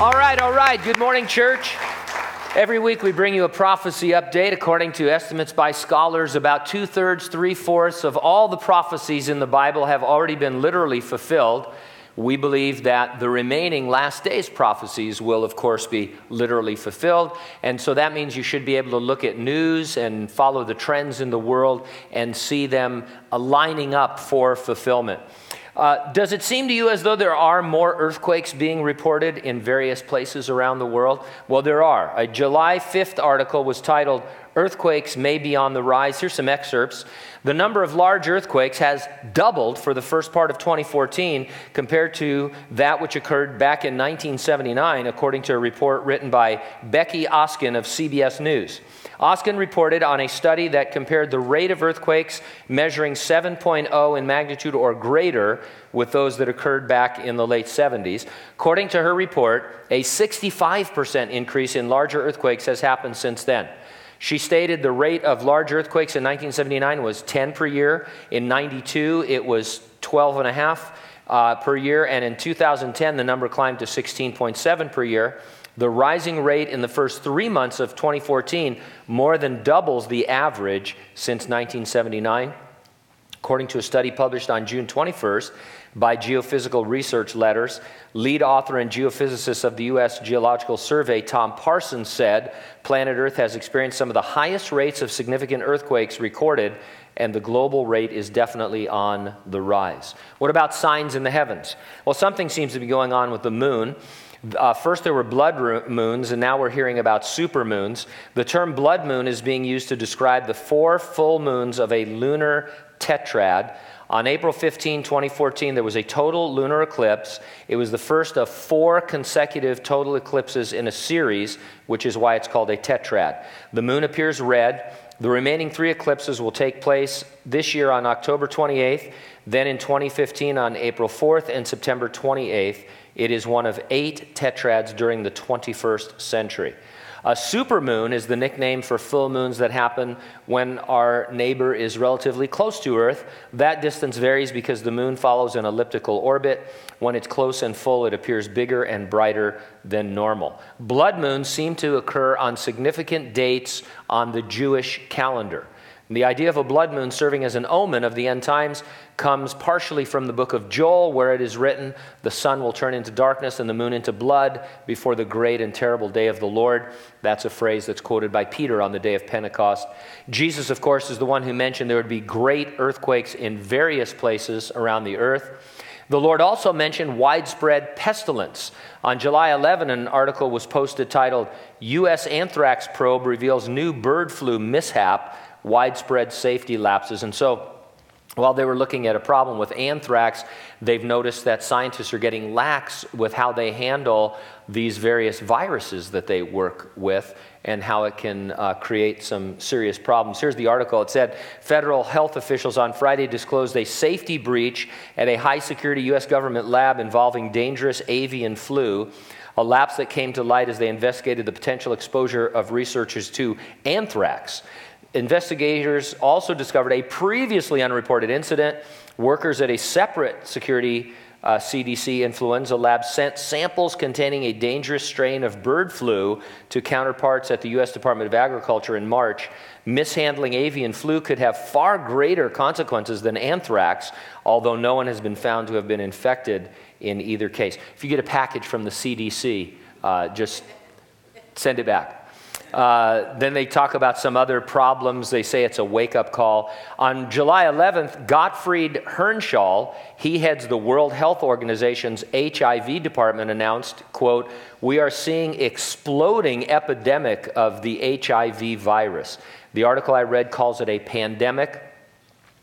All right, all right. Good morning, church. Every week we bring you a prophecy update. According to estimates by scholars, about two thirds, three fourths of all the prophecies in the Bible have already been literally fulfilled. We believe that the remaining last days prophecies will, of course, be literally fulfilled. And so that means you should be able to look at news and follow the trends in the world and see them aligning up for fulfillment. Uh, does it seem to you as though there are more earthquakes being reported in various places around the world? Well, there are. A July 5th article was titled, Earthquakes May Be on the Rise. Here's some excerpts. The number of large earthquakes has doubled for the first part of 2014 compared to that which occurred back in 1979, according to a report written by Becky Oskin of CBS News. Oskin reported on a study that compared the rate of earthquakes measuring 7.0 in magnitude or greater with those that occurred back in the late 70s. According to her report, a 65% increase in larger earthquakes has happened since then. She stated the rate of large earthquakes in 1979 was 10 per year. In 92, it was 12 and a half uh, per year. And in 2010, the number climbed to 16.7 per year. The rising rate in the first three months of 2014 more than doubles the average since 1979. According to a study published on June 21st by Geophysical Research Letters, lead author and geophysicist of the U.S. Geological Survey, Tom Parsons, said planet Earth has experienced some of the highest rates of significant earthquakes recorded, and the global rate is definitely on the rise. What about signs in the heavens? Well, something seems to be going on with the moon. Uh, first, there were blood moons, and now we're hearing about super moons. The term blood moon is being used to describe the four full moons of a lunar tetrad. On April 15, 2014, there was a total lunar eclipse. It was the first of four consecutive total eclipses in a series, which is why it's called a tetrad. The moon appears red. The remaining three eclipses will take place this year on October 28th, then in 2015 on April 4th and September 28th. It is one of eight tetrads during the 21st century. A supermoon is the nickname for full moons that happen when our neighbor is relatively close to Earth. That distance varies because the moon follows an elliptical orbit. When it's close and full, it appears bigger and brighter than normal. Blood moons seem to occur on significant dates on the Jewish calendar. The idea of a blood moon serving as an omen of the end times comes partially from the book of Joel, where it is written, The sun will turn into darkness and the moon into blood before the great and terrible day of the Lord. That's a phrase that's quoted by Peter on the day of Pentecost. Jesus, of course, is the one who mentioned there would be great earthquakes in various places around the earth. The Lord also mentioned widespread pestilence. On July 11, an article was posted titled, U.S. Anthrax Probe Reveals New Bird Flu Mishap widespread safety lapses. And so, while they were looking at a problem with anthrax, they've noticed that scientists are getting lax with how they handle these various viruses that they work with and how it can uh, create some serious problems. Here's the article. It said federal health officials on Friday disclosed a safety breach at a high security U.S. government lab involving dangerous avian flu. A lapse that came to light as they investigated the potential exposure of researchers to anthrax. Investigators also discovered a previously unreported incident. Workers at a separate security uh, CDC influenza lab sent samples containing a dangerous strain of bird flu to counterparts at the U.S. Department of Agriculture in March. Mishandling avian flu could have far greater consequences than anthrax, although no one has been found to have been infected in either case. If you get a package from the CDC, uh, just send it back. Uh, then they talk about some other problems. They say it's a wake up call. On July 11th, Gottfried Hirnschall, he heads the World Health Organization's HIV department, announced, quote, we are seeing exploding epidemic of the HIV virus. The article I read calls it a pandemic.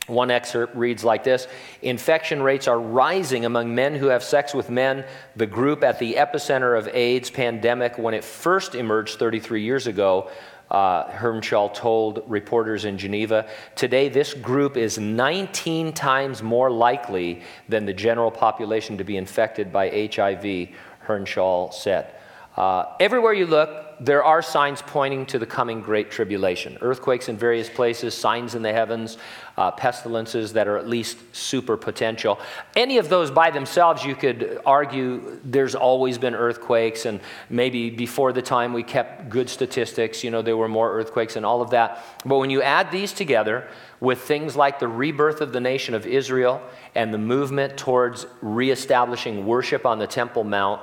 One excerpt reads like this Infection rates are rising among men who have sex with men, the group at the epicenter of AIDS pandemic when it first emerged 33 years ago. Uh, told reporters in Geneva. Today, this group is 19 times more likely than the general population to be infected by HIV, Hirnschall said. Uh, everywhere you look, there are signs pointing to the coming great tribulation. Earthquakes in various places, signs in the heavens, uh, pestilences that are at least super potential. Any of those by themselves, you could argue there's always been earthquakes, and maybe before the time we kept good statistics, you know, there were more earthquakes and all of that. But when you add these together with things like the rebirth of the nation of Israel and the movement towards reestablishing worship on the Temple Mount,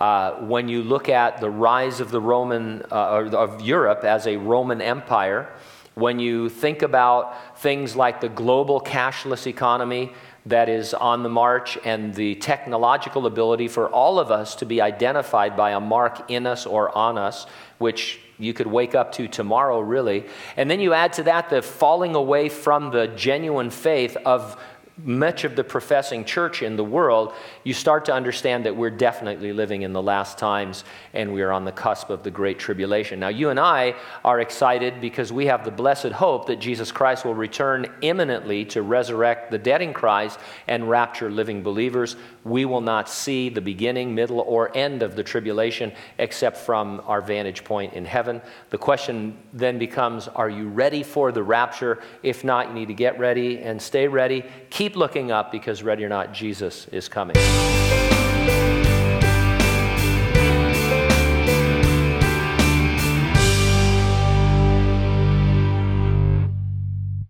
uh, when you look at the rise of the Roman, uh, of Europe as a Roman Empire, when you think about things like the global cashless economy that is on the march and the technological ability for all of us to be identified by a mark in us or on us, which you could wake up to tomorrow, really. And then you add to that the falling away from the genuine faith of much of the professing church in the world, you start to understand that we're definitely living in the last times and we are on the cusp of the great tribulation. Now, you and I are excited because we have the blessed hope that Jesus Christ will return imminently to resurrect the dead in Christ and rapture living believers. We will not see the beginning, middle, or end of the tribulation except from our vantage point in heaven. The question then becomes are you ready for the rapture? If not, you need to get ready and stay ready. Keep looking up because, ready or not, Jesus is coming.